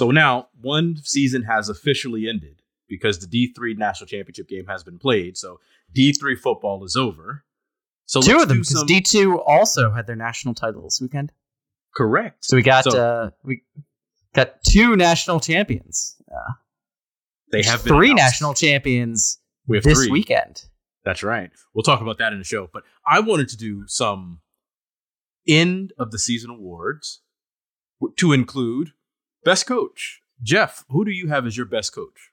So now one season has officially ended because the D3 national championship game has been played. So D3 football is over. So Two of them because some- D two also had their national title this weekend. correct. So we got So- uh, we got two national champions. Uh, They have been three announced. national champions We have this three. weekend. That's right. We'll talk about that in the show. But I wanted to do some end of the season awards to include best coach. Geoff, who do you have as your best coach?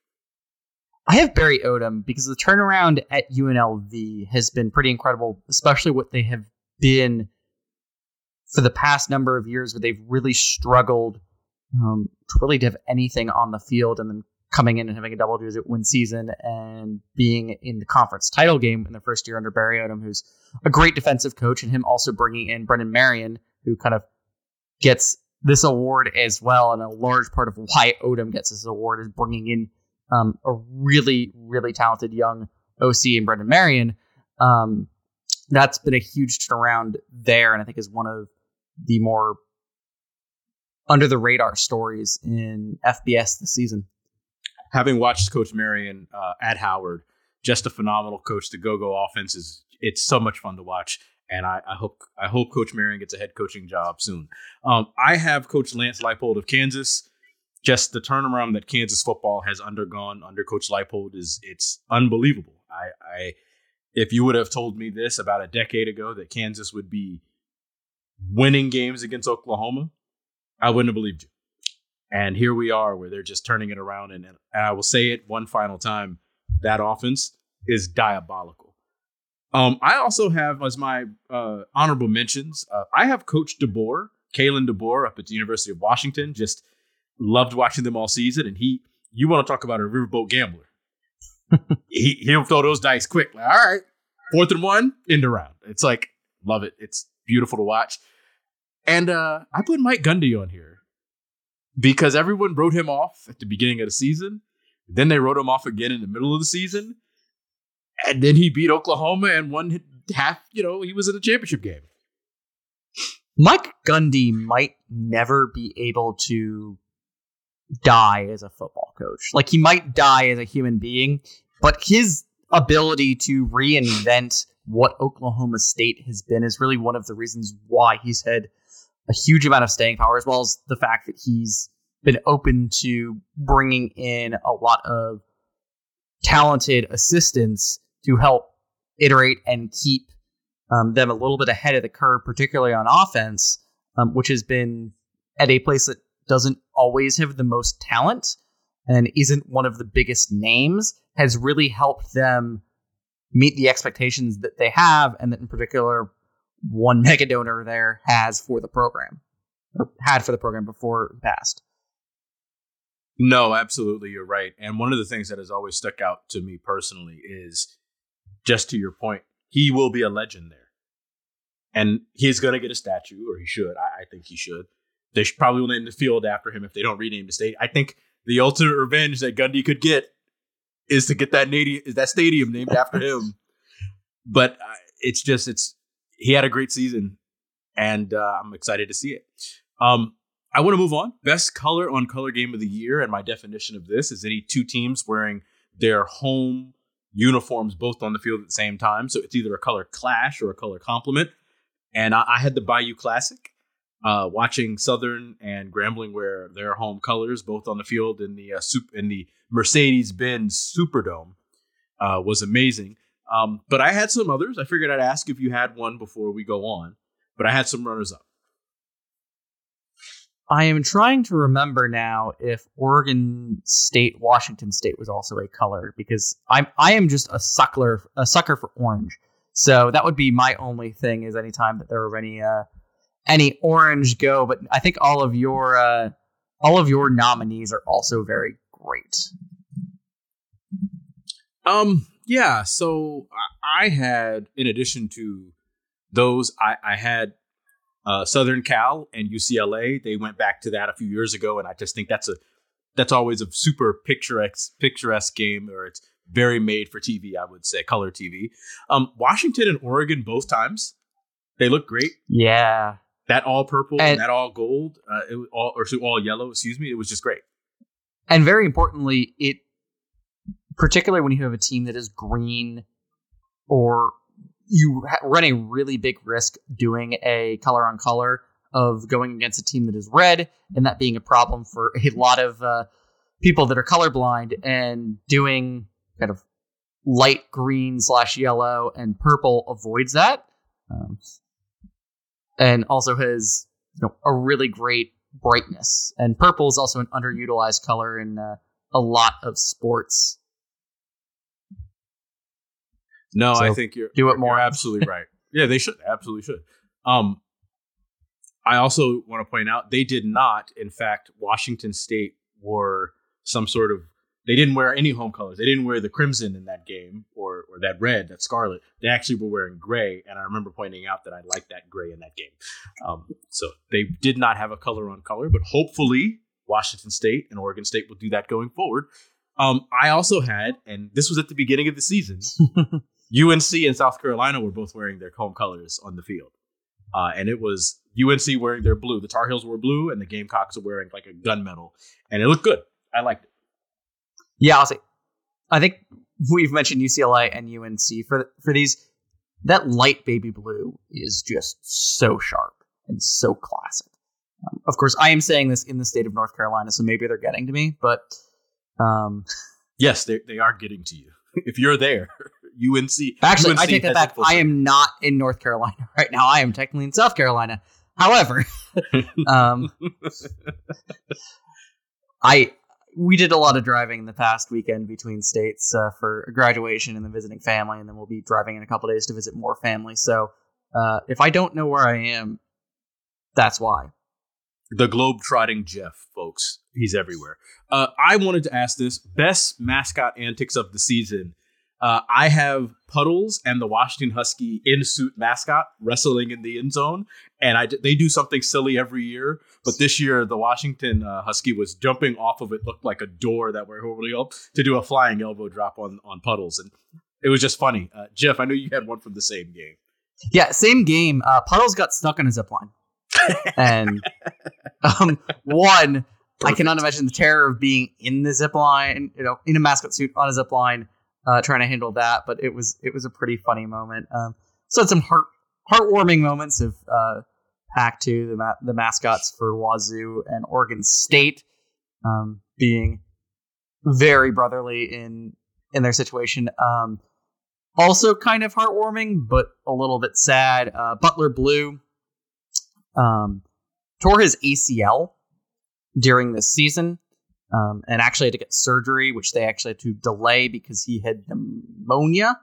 I have Barry Odom because the turnaround at UNLV has been pretty incredible, especially what they have been for the past number of years, where they've really struggled um, to really have anything on the field, and then coming in and having a double-digit win season and being in the conference title game in the first year under Barry Odom, who's a great defensive coach, and him also bringing in Brennan Marion, who kind of gets this award as well, and a large part of why Odom gets this award is bringing in um, a really, really talented young OC in Brennan Marion. Um, that's been a huge turnaround there, and I think is one of the more under the radar stories in FBS this season. Having watched Coach Marion uh, at Howard, just a phenomenal coach. The go-go offense is it's so much fun to watch, and I, I hope I hope Coach Marion gets a head coaching job soon. Um, I have Coach Lance Leipold of Kansas. Just the turnaround that Kansas football has undergone under Coach Leipold is it's unbelievable. I, I if you would have told me this about a decade ago that Kansas would be winning games against Oklahoma, I wouldn't have believed you. And here we are, where they're just turning it around. And, and I will say it one final time: that offense is diabolical. Um, I also have as my uh, honorable mentions. Uh, I have Coach DeBoer, Kalen DeBoer, up at the University of Washington. Just loved watching them all season, and he. You want to talk about a riverboat gambler? he he'll throw those dice quick. Like, all right, fourth and one, end around. It's like love it. It's beautiful to watch. And uh, I put Mike Gundy on here because everyone wrote him off at the beginning of the season. Then they wrote him off again in the middle of the season. And then he beat Oklahoma and won half, you know, he was in the championship game. Mike Gundy might never be able to die as a football coach. Like he might die as a human being, but his ability to reinvent what Oklahoma State has been is really one of the reasons why he's had a huge amount of staying power, as well as the fact that he's been open to bringing in a lot of talented assistants to help iterate and keep um, them a little bit ahead of the curve, particularly on offense, um, which has been at a place that doesn't always have the most talent and isn't one of the biggest names, has really helped them meet the expectations that they have, and that in particular, one mega donor there has for the program, or had for the program before passed. No, absolutely, you're right. And one of the things that has always stuck out to me personally is just to your point, he will be a legend there. And he's going to get a statue, or he should. I, I think he should. They should probably will name the field after him if they don't rename the state. I think the ultimate revenge that Gundy could get is to get that nadi- is that stadium named after him. But uh, it's just it's he had a great season, and uh, I'm excited to see it. Um, I want to move on. Best color on color game of the year, and my definition of this is any two teams wearing their home uniforms both on the field at the same time. So it's either a color clash or a color complement. And I, I had the Bayou Classic, uh, watching Southern and Grambling wear their home colors both on the field in the uh, soup in the Mercedes Benz Superdome uh, was amazing. Um, but I had some others. I figured I'd ask if you had one before we go on. But I had some runners up. I am trying to remember now if Oregon State, Washington State was also a color because I'm I am just a sucker a sucker for orange. So that would be my only thing is anytime that there were any uh any orange go, but I think all of your uh all of your nominees are also very great. Um, yeah. So I, I had, in addition to those, I, I had uh, Southern Cal and UCLA. They went back to that a few years ago, and I just think that's a that's always a super picturesque picturesque game, or it's very made for TV. I would say color TV. Um, Washington and Oregon both times they look great. Yeah. That all purple and, And- that all gold, uh, it was all or so all yellow. Excuse me. It was just great. and very importantly, it particularly when you have a team that is green or you run a really big risk doing a color on color of going against a team that is red and that being a problem for a lot of uh, people that are colorblind and doing kind of light green slash yellow and purple avoids that um, and also has you know a really great brightness. And purple is also an underutilized color in uh, a lot of sports No, I think you're do it more. Absolutely right. Yeah, they should absolutely should. Um, I also want to point out they did not. In fact, Washington State wore some sort of. They didn't wear any home colors. They didn't wear the crimson in that game or or that red, that scarlet. They actually were wearing gray, and I remember pointing out that I liked that gray in that game. Um, so they did not have a color on color, but hopefully Washington State and Oregon State will do that going forward. Um, I also had, and this was at the beginning of the season. UNC and South Carolina were both wearing their home colors on the field. Uh, and it was UNC wearing their blue. The Tar Heels were blue, and the Gamecocks were wearing like a gunmetal. And it looked good. I liked it. Yeah, I'll say. I think we've mentioned UCLA and UNC for for these. That light baby blue is just so sharp and so classic. Um, of course, I am saying this in the state of North Carolina, so maybe they're getting to me. But um, Yes, they, they are getting to you. If you're there, UNC. actually, UNC I take that back. I am not in North Carolina right now. I am technically in South Carolina. However, um, I we did a lot of driving in the past weekend between states uh, for graduation and then visiting family, and then we'll be driving in a couple days to visit more family. So uh, if I don't know where I am, that's why. the globe trotting Geoff, folks. He's everywhere. Uh, I wanted to ask this best mascot antics of the season. Uh, I have Puddles and the Washington Husky in suit mascot wrestling in the end zone, and I they do something silly every year. But this year, the Washington uh, Husky was jumping off of it, looked like a door that were holding up to do a flying elbow drop on on Puddles, and it was just funny. Uh, Geoff, I know you had one from the same game. Yeah, same game. Uh, Puddles got stuck on a zip line, and um, one I cannot imagine the terror of being in the zip line, you know, in a mascot suit on a zip line, uh, trying to handle that. But it was it was a pretty funny moment. Um, so had some heart heartwarming moments of uh, Pac two, the ma- the mascots for Wazoo and Oregon State, um, being very brotherly in in their situation. Um, also kind of heartwarming, but a little bit sad. Uh, Butler Blue um, tore his ACL during this season um, and actually had to get surgery, which they actually had to delay because he had pneumonia.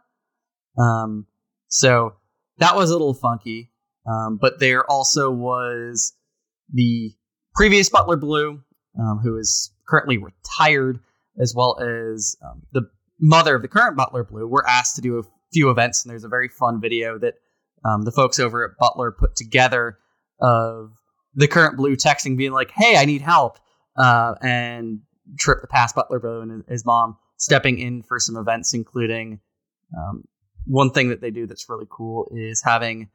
Um, so that was a little funky. Um, but there also was the previous Butler Blue, um, who is currently retired, as well as um, the mother of the current Butler Blue, were asked to do a few events. And there's a very fun video that um, the folks over at Butler put together of the current Blue texting, being like, "Hey, I need help," uh, and Trip the past Butler Blue and his mom stepping in for some events, including um, one thing that they do that's really cool is having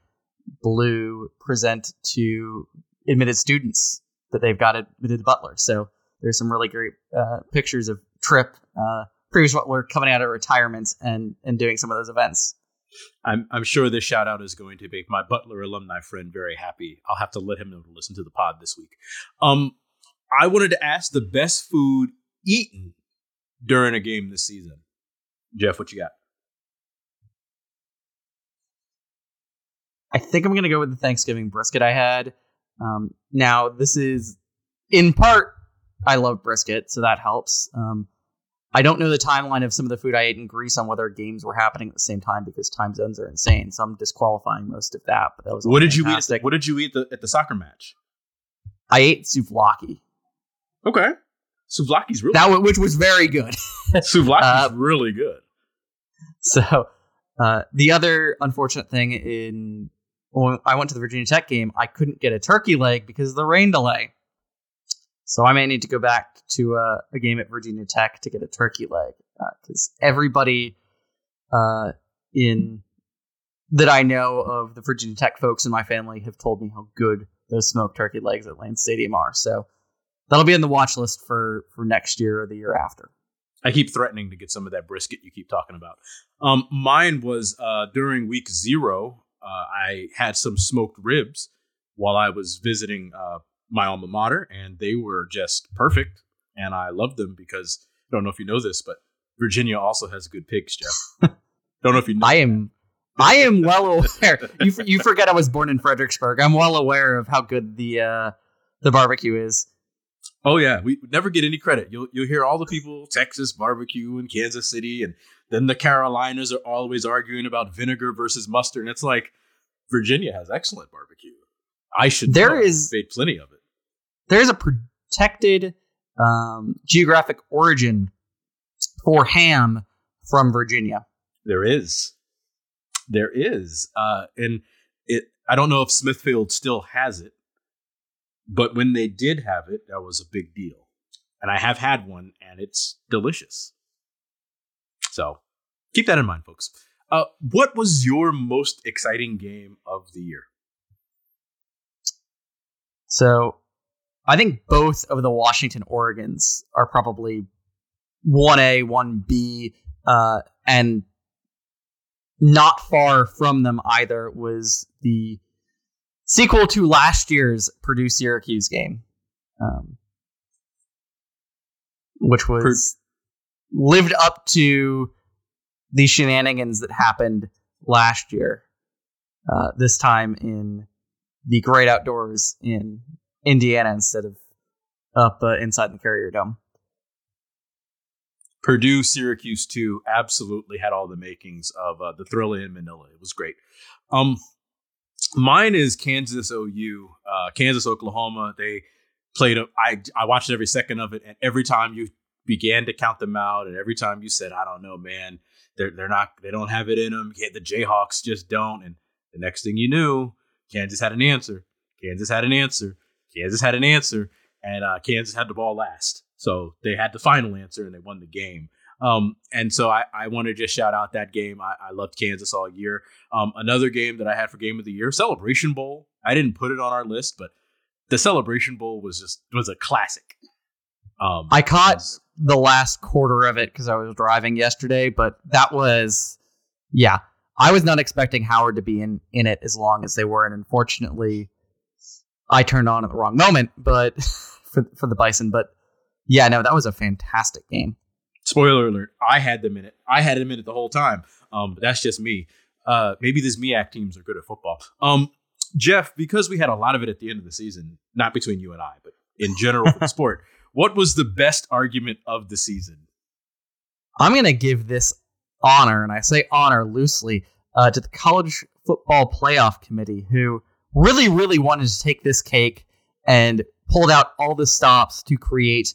Blue present to admitted students that they've got admitted to Butler. So there's some really great uh, pictures of Trip, uh, previous Butler, coming out of retirement and and doing some of those events. I'm, I'm sure this shout out is going to make my Butler alumni friend very happy. I'll have to let him know to listen to the pod this week. Um, I wanted to ask the best food eaten during a game this season. Geoff, what you got? I think I'm going to go with the Thanksgiving brisket I had. Um, now, this is in part, I love brisket, so that helps. Um, I don't know the timeline of some of the food I ate in Greece on whether games were happening at the same time because time zones are insane. So I'm disqualifying most of that. But that was What did you eat? At the, what did you eat the, at the soccer match? I ate souvlaki. Okay, souvlaki's really That wa- which was very good. souvlaki's Uh, really good. So uh, the other unfortunate thing in when I went to the Virginia Tech game, I couldn't get a turkey leg because of the rain delay. So I may need to go back to uh, a game at Virginia Tech to get a turkey leg because everybody uh, in that I know of the Virginia Tech folks in my family have told me how good those smoked turkey legs at Lane Stadium are. So that'll be in the watch list for for next year or the year after. I keep threatening to get some of that brisket you keep talking about. Um, mine was uh, during week zero. Uh, I had some smoked ribs while I was visiting uh, my alma mater, and they were just perfect. And I loved them because I don't know if you know this, but Virginia also has good pigs, Geoff. don't know if you know. I am. I am well aware. You you forget I was born in Fredericksburg. I'm well aware of how good the uh, the barbecue is. Oh yeah, we never get any credit. You'll you'll hear all the people Texas barbecue and Kansas City, and then the Carolinas are always arguing about vinegar versus mustard. And it's like Virginia has excellent barbecue. I should. There is- made plenty of it. There is a protected um, geographic origin for ham from Virginia. There is, there is, uh, and it. I don't know if Smithfield still has it, but when they did have it, that was a big deal. And I have had one, and it's delicious. So keep that in mind, folks. Uh, what was your most exciting game of the year? So I think both of the Washington Oregons are probably 1A, 1B, uh, and not far from them either was the sequel to last year's Purdue Syracuse game, um, which was lived up to the shenanigans that happened last year. Uh, this time in the great outdoors in Indiana instead of up uh, inside the Carrier Dome. Purdue Syracuse 2 absolutely had all the makings of uh, the thriller in Manila. It was great. Um, mine is Kansas OU, uh, Kansas Oklahoma. They played. A, I I watched every second of it, and every time you began to count them out, and every time you said, "I don't know, man, they're they're not, they don't have it in them." Yeah, the Jayhawks just don't. And the next thing you knew, Kansas had an answer. Kansas had an answer. Kansas had an answer, and uh, Kansas had the ball last. So they had the final answer, and they won the game. Um, and so I, I want to just shout out that game. I, I loved Kansas all year. Um, another game that I had for Game of the Year, Celebration Bowl. I didn't put it on our list, but the Celebration Bowl was just was a classic. Um, I caught the last quarter of it because I was driving yesterday, but that was, yeah, I was not expecting Howard to be in in it as long as they were, and unfortunately, I turned on at the wrong moment. But for for the Bison, but yeah, no, that was a fantastic game. Spoiler alert, I had them in it. I had them in it the whole time. Um, but that's just me. Uh, maybe these MEAC teams are good at football. Um, Geoff, because we had a lot of it at the end of the season, not between you and I, but in general for the sport, what was the best argument of the season? I'm going to give this honor, and I say honor loosely, uh, to the College Football Playoff Committee, who really, really wanted to take this cake and pulled out all the stops to create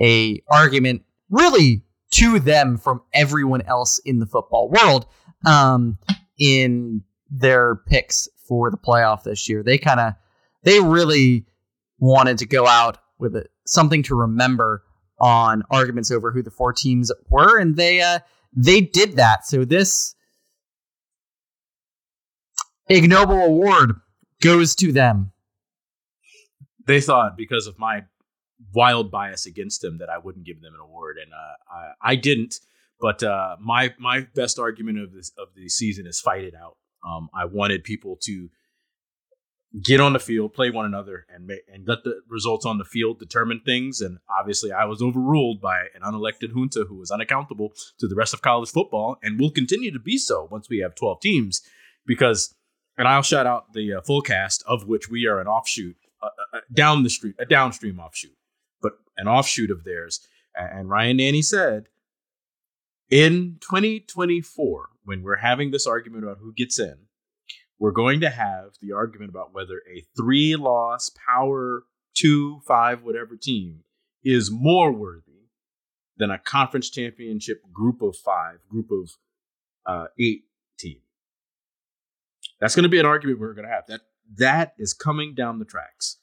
a argument, really to them from everyone else in the football world, um, in their picks for the playoff this year. They kind of, they really wanted to go out with something to remember on arguments over who the four teams were, and they uh, they did that. So this ignoble award goes to them. They thought because of my wild bias against them that I wouldn't give them an award, and uh, I, I didn't. But uh, my my best argument of this of the season is fight it out. Um, I wanted people to get on the field, play one another, and and let the results on the field determine things. And obviously, I was overruled by an unelected junta who was unaccountable to the rest of college football, and will continue to be so once we have twelve teams. Because, and I'll shout out the uh, full cast of which we are an offshoot uh, uh, down the street, a downstream offshoot, an offshoot of theirs. And Ryan Nanny said, in 2024, when we're having this argument about who gets in, we're going to have the argument about whether a three loss power two, five, whatever team is more worthy than a conference championship group of five, group of uh, eight team. That's going to be an argument we're going to have. That that is coming down the tracks,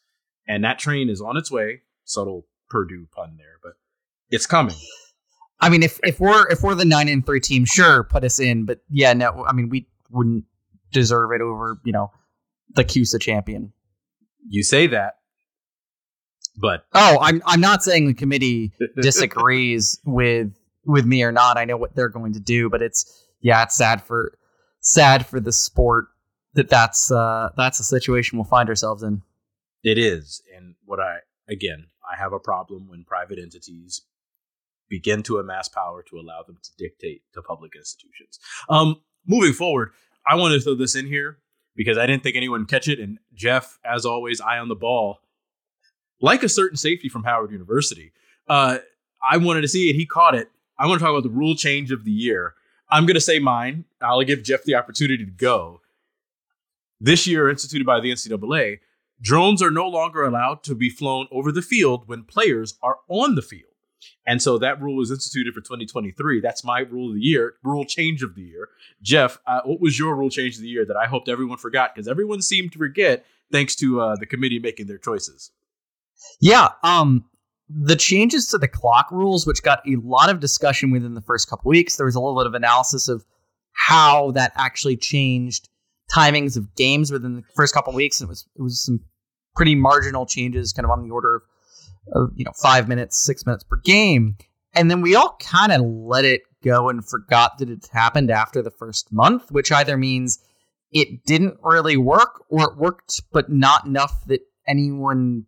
and that train is on its way. Subtle Purdue pun there, but it's coming. I mean, if if we're if we're the nine and three team, sure, put us in. But yeah, no, I mean, we wouldn't deserve it over you know the CUSA champion. You say that. But oh, I'm I'm not saying the committee disagrees with with me or not. I know what they're going to do, but it's yeah, it's sad for sad for the sport that that's uh, that's a situation we'll find ourselves in. It is, and what I again, I have a problem when private entities begin to amass power to allow them to dictate to public institutions. Um, moving forward, I want to throw this in here because I didn't think anyone would catch it, and Geoff, as always, eye on the ball, like a certain safety from Howard University. Uh, I wanted to see it. He caught it. I want to talk about the rule change of the year. I'm going to say mine. I'll give Geoff the opportunity to go. This year, instituted by the NCAA, drones are no longer allowed to be flown over the field when players are on the field. And so that rule was instituted for 2023. That's my rule of the year, rule change of the year. Geoff, uh, what was your rule change of the year that I hoped everyone forgot? Because everyone seemed to forget thanks to uh, the committee making their choices. Yeah, um, the changes to the clock rules, which got a lot of discussion within the first couple weeks, there was a little bit of analysis of how that actually changed timings of games within the first couple weeks. And it was it was some pretty marginal changes, kind of on the order of, of you know five minutes, six minutes per game. And then we all kind of let it go and forgot that it happened after the first month, which either means it didn't really work or it worked, but not enough that anyone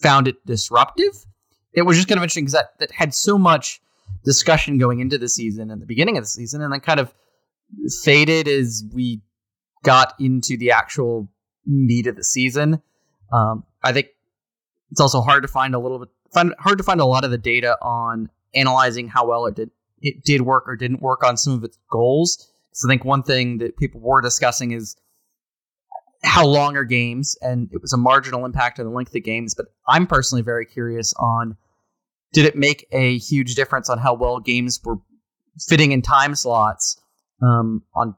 found it disruptive. It was just kind of interesting because that, that had so much discussion going into the season and the beginning of the season, and then kind of faded as we got into the actual meat of the season. Um, I think it's also hard to find a little bit find, hard to find a lot of the data on analyzing how well it did it did work or didn't work on some of its goals. So I think one thing that people were discussing is how long are games, and it was a marginal impact on the length of games. But I'm personally very curious on did it make a huge difference on how well games were fitting in time slots um, on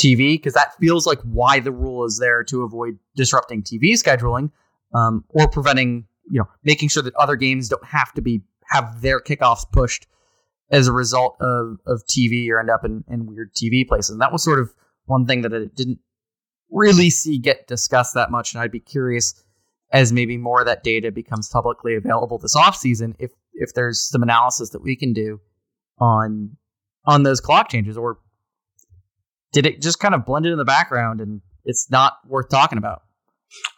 TV? Because that feels like why the rule is there to avoid disrupting TV scheduling um, or preventing, you know, making sure that other games don't have to be have their kickoffs pushed as a result of, of TV or end up in, in weird TV places. And that was sort of one thing that it didn't really see get discussed that much. And I'd be curious as maybe more of that data becomes publicly available this offseason if if there's some analysis that we can do on on those clock changes or did it just kind of blend in the background and it's not worth talking about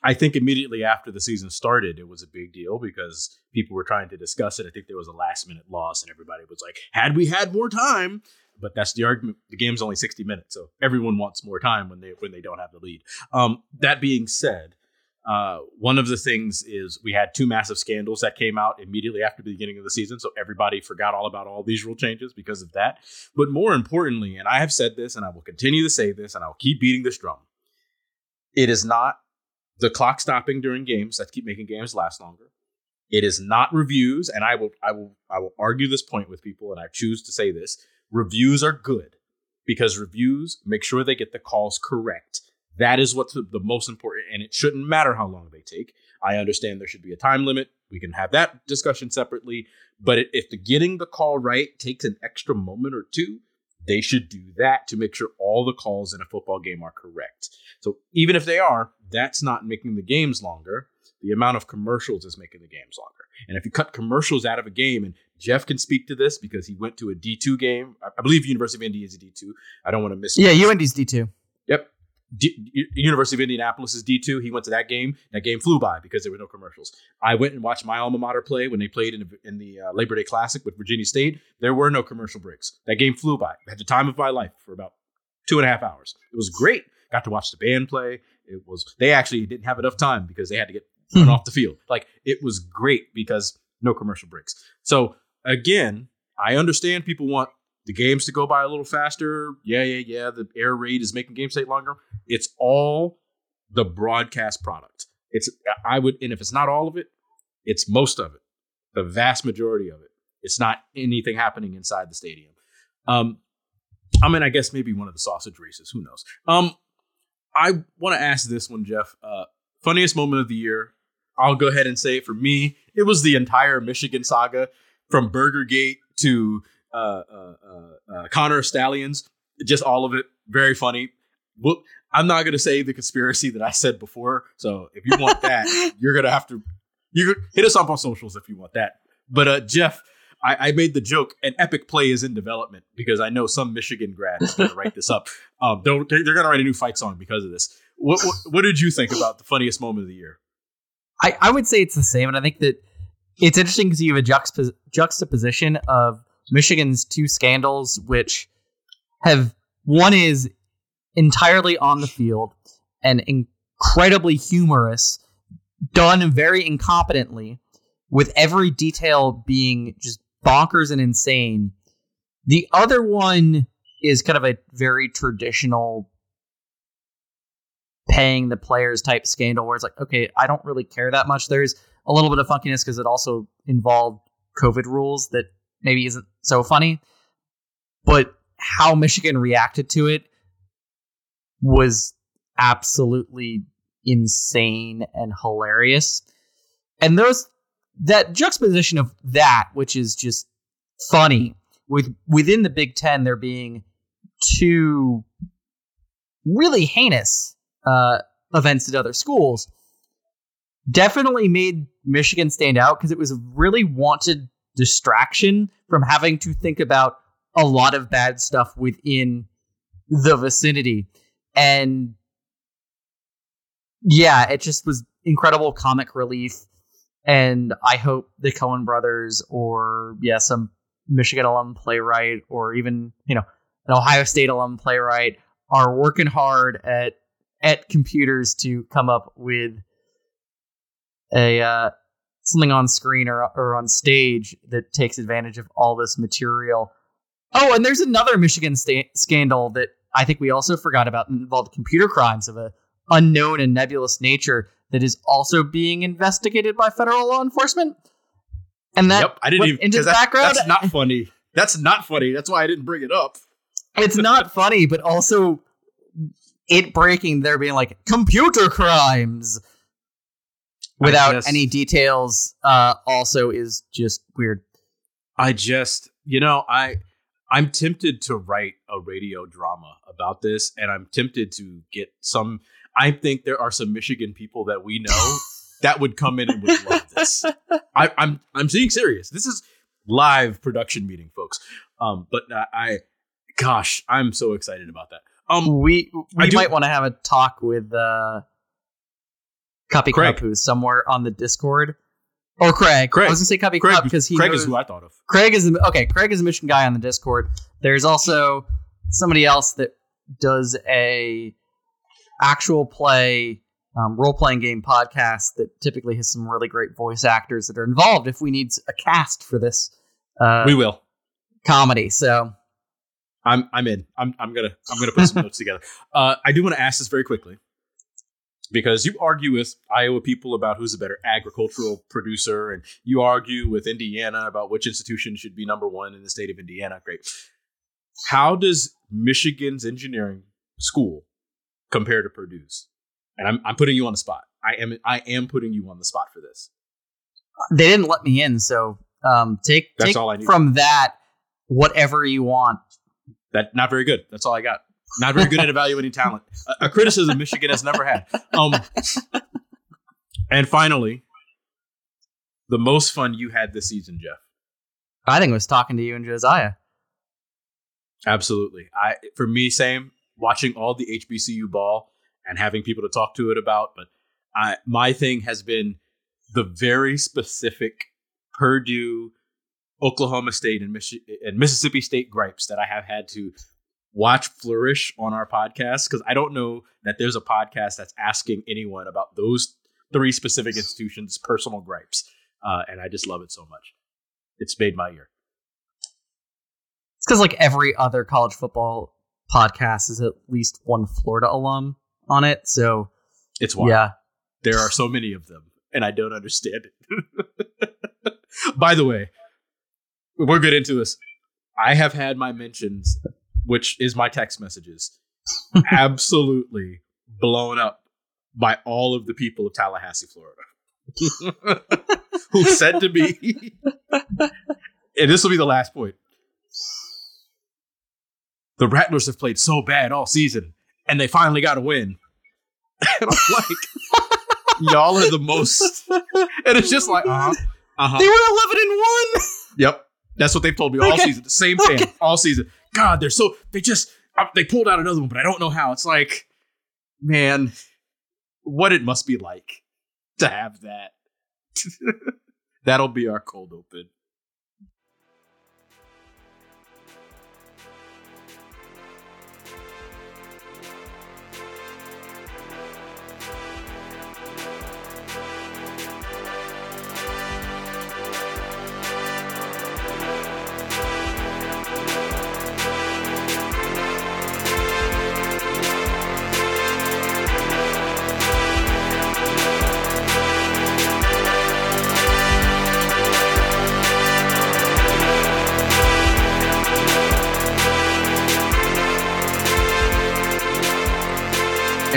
I think immediately after the season started, it was a big deal because people were trying to discuss it. I think there was a last minute loss, and everybody was like, "Had we had more time?" But that's the argument. The game's only sixty minutes, so everyone wants more time when they when they don't have the lead. Um, that being said, uh, one of the things is we had two massive scandals that came out immediately after the beginning of the season. So everybody forgot all about all these rule changes because of that. But more importantly, and I have said this and I will continue to say this and I'll keep beating this drum, it is not the clock stopping during games that keep making games last longer. It is not reviews, and I will I will I will argue this point with people, and I choose to say this. Reviews are good because reviews make sure they get the calls correct that is what's the, the most important, and it shouldn't matter how long they take. I understand there should be a time limit. We can have that discussion separately. But if the getting the call right takes an extra moment or two, they should do that to make sure all the calls in a football game are correct. So even if they are, that's not making the games longer. The amount of commercials is making the games longer. And if you cut commercials out of a game, and Geoff can speak to this because he went to a D2 game. I believe University of Indy is a D2. I don't want to miss. Yeah, UND's D2. Yep. D- University of Indianapolis is D2. He went to that game. That game flew by because there were no commercials. I went and watched my alma mater play when they played in, in the uh, Labor Day Classic with Virginia State. There were no commercial breaks. That game flew by. I had the time of my life for about two and a half hours. It was great. Got to watch the band play. It was they actually didn't have enough time because they had to get run off the field. Like it was great because no commercial breaks. So again, I understand people want the games to go by a little faster. Yeah, yeah, yeah. The air raid is making games take longer. It's all the broadcast product. It's I would, and if it's not all of it, it's most of it, the vast majority of it. It's not anything happening inside the stadium. Um, I mean, I guess maybe one of the sausage races. Who knows? Um, I want to ask this one, Geoff. Uh, funniest moment of the year. I'll go ahead and say it for me. It was the entire Michigan saga from Burgergate to uh, uh, uh, uh, Connor Stalions. just all of it, very funny. Well, I'm not going to say the conspiracy that I said before. So if you want that, you're going to have to You hit us up on socials if you want that. But uh, Geoff, I, I, made the joke, an epic play is in development because I know some Michigan grad is going to write this up. Um, they're, they're going to write a new fight song because of this. What, what, what did you think about the funniest moment of the year? I, I would say it's the same, and I think that it's interesting because you have a juxtapos- juxtaposition of Michigan's two scandals, which have one is entirely on the field and incredibly humorous, done very incompetently, with every detail being just bonkers and insane. The other one is kind of a very traditional paying the players type scandal where it's like, okay, I don't really care that much. There's a little bit of funkiness because it also involved COVID rules that maybe isn't so funny. But how Michigan reacted to it was absolutely insane and hilarious. And those that juxtaposition of that, which is just funny, with within the Big Ten there being two really heinous uh, events at other schools, definitely made Michigan stand out because it was a really wanted distraction from having to think about a lot of bad stuff within the vicinity. And yeah, it just was incredible comic relief. And I hope the Coen brothers or, yeah, some Michigan alum playwright or even, you know, an Ohio State alum playwright are working hard at at computers to come up with a uh, something on screen or or on stage that takes advantage of all this material. Oh, and there's another Michigan sta- scandal that I think we also forgot about involved computer crimes of a unknown and nebulous nature that is also being investigated by federal law enforcement. And that yep, I didn't even into the that, background. That's not funny. That's not funny. That's why I didn't bring it up. It's not funny, but also it breaking there being like computer crimes without just, any details uh also is just weird. I just, you know, I I'm tempted to write a radio drama about this, and I'm tempted to get some. I think there are some Michigan people that we know that would come in and would love this. I, am I'm, I'm being serious. This is live production meeting, folks. Um, but I, gosh, I'm so excited about that. Um, we we might want to have a talk with uh, Copy Craig. Cup, who's somewhere on the Discord or Craig. Craig. I was gonna say Copy Craig, because he Craig knows, is who I thought of. Craig is okay. Craig is a mission guy on the Discord. There's also somebody else that does a actual play um, role playing game podcast that typically has some really great voice actors that are involved. If we need a cast for this, uh, we will comedy. So I'm I'm in. I'm I'm gonna I'm gonna put some notes together. Uh, I do want to ask this very quickly because you argue with Iowa people about who's a better agricultural producer, and you argue with Indiana about which institution should be number one in the state of Indiana. Great. How does Michigan's engineering school compare to Purdue's? And I'm, I'm putting you on the spot. I am I am putting you on the spot for this. They didn't let me in, so um, take That's take all I need. from that whatever you want. That not very good. That's all I got. Not very good at evaluating talent. A, a criticism Michigan has never had. Um, and finally, the most fun you had this season, Geoff. I think it was talking to you and Josiah. Absolutely. I for me, same. Watching all the HBCU ball and having people to talk to it about, but I my thing has been the very specific Purdue, Oklahoma State, and, Michi- and Mississippi State gripes that I have had to watch flourish on our podcast because I don't know that there's a podcast that's asking anyone about those three specific institutions' personal gripes, uh, and I just love it so much. It's made my year. It's because like every other college football podcast is at least one Florida alum on it, so it's wild. Yeah, there are so many of them, and I don't understand it. By the way, we're good into this. I have had my mentions which is my text messages, absolutely blown up by all of the people of Tallahassee, Florida, who said to me, and this will be the last point the Rattlers have played so bad all season, and they finally got a win. And I'm like, y'all are the most. And it's just like, uh huh, uh huh. They were 11 and 1. Yep, that's what they've told me all Okay. season. The same thing Okay. all season. God, they're so they just uh, they pulled out another one, but I don't know how. It's like, man, what it must be like to have that. That'll be our cold open.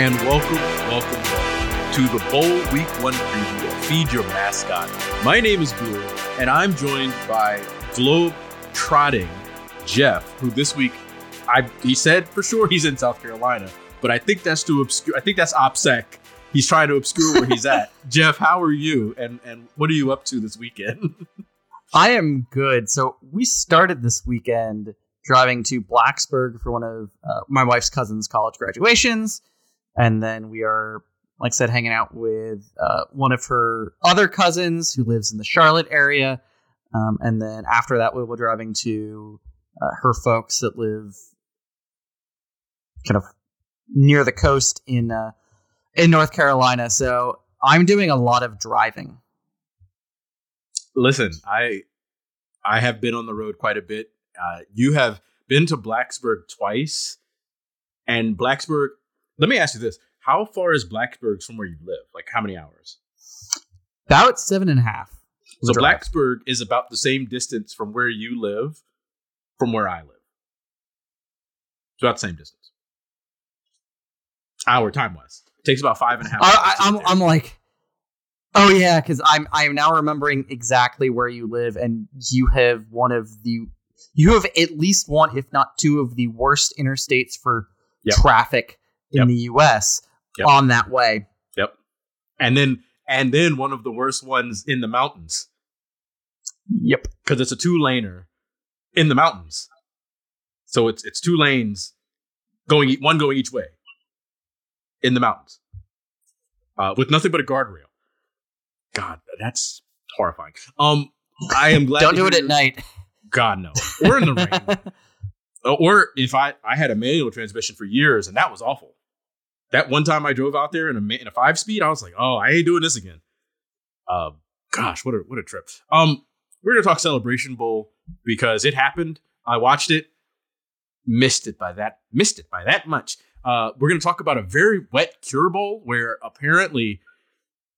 And welcome, welcome, welcome to the Bowl Week One preview of Feed Your Mascot. My name is Ghoul, and I'm joined by globe trotting Geoff, who this week I he said for sure he's in South Carolina, but I think that's to obscure. I think that's OPSEC. He's trying to obscure where he's at. Geoff, how are you? And and what are you up to this weekend? I am good. So we started this weekend driving to Blacksburg for one of uh, my wife's cousin's college graduations, and then we are, like I said, hanging out with uh, one of her other cousins who lives in the Charlotte area, um, and then after that we were driving to uh, her folks that live kind of near the coast in uh, in North Carolina. So I'm doing a lot of driving. Listen, I I have been on the road quite a bit. Uh, you have been to Blacksburg twice, and Blacksburg. Let me ask you this: How far is Blacksburg from where you live? Like how many hours? About seven and a half. So drive. Blacksburg is about the same distance from where you live, from where I live. It's about the same distance. Hour time wise, it takes about five and a half. Uh, hours I, I, I'm. I'm like, oh yeah, because I'm I am now remembering exactly where you live, and you have one of the you have at least one, if not two, of the worst interstates for Yep. traffic in Yep. the U.S. Yep. on that way. Yep. And then and then one of the worst ones in the mountains Yep. because it's a two laner in the mountains. So it's it's two lanes going one going each way in the mountains uh, with nothing but a guardrail. God, that's horrifying. Um, I am glad. Don't do it at night. God no, or in the rain, Uh, or if I I had a manual transmission for years and that was awful. That one time I drove out there in a in a five speed, I was like, oh, I ain't doing this again. Uh, gosh, what a what a trip. Um, we're gonna talk Celebration Bowl because it happened. I watched it, missed it by that missed it by that much. Uh, we're gonna talk about a very wet Cure Bowl where apparently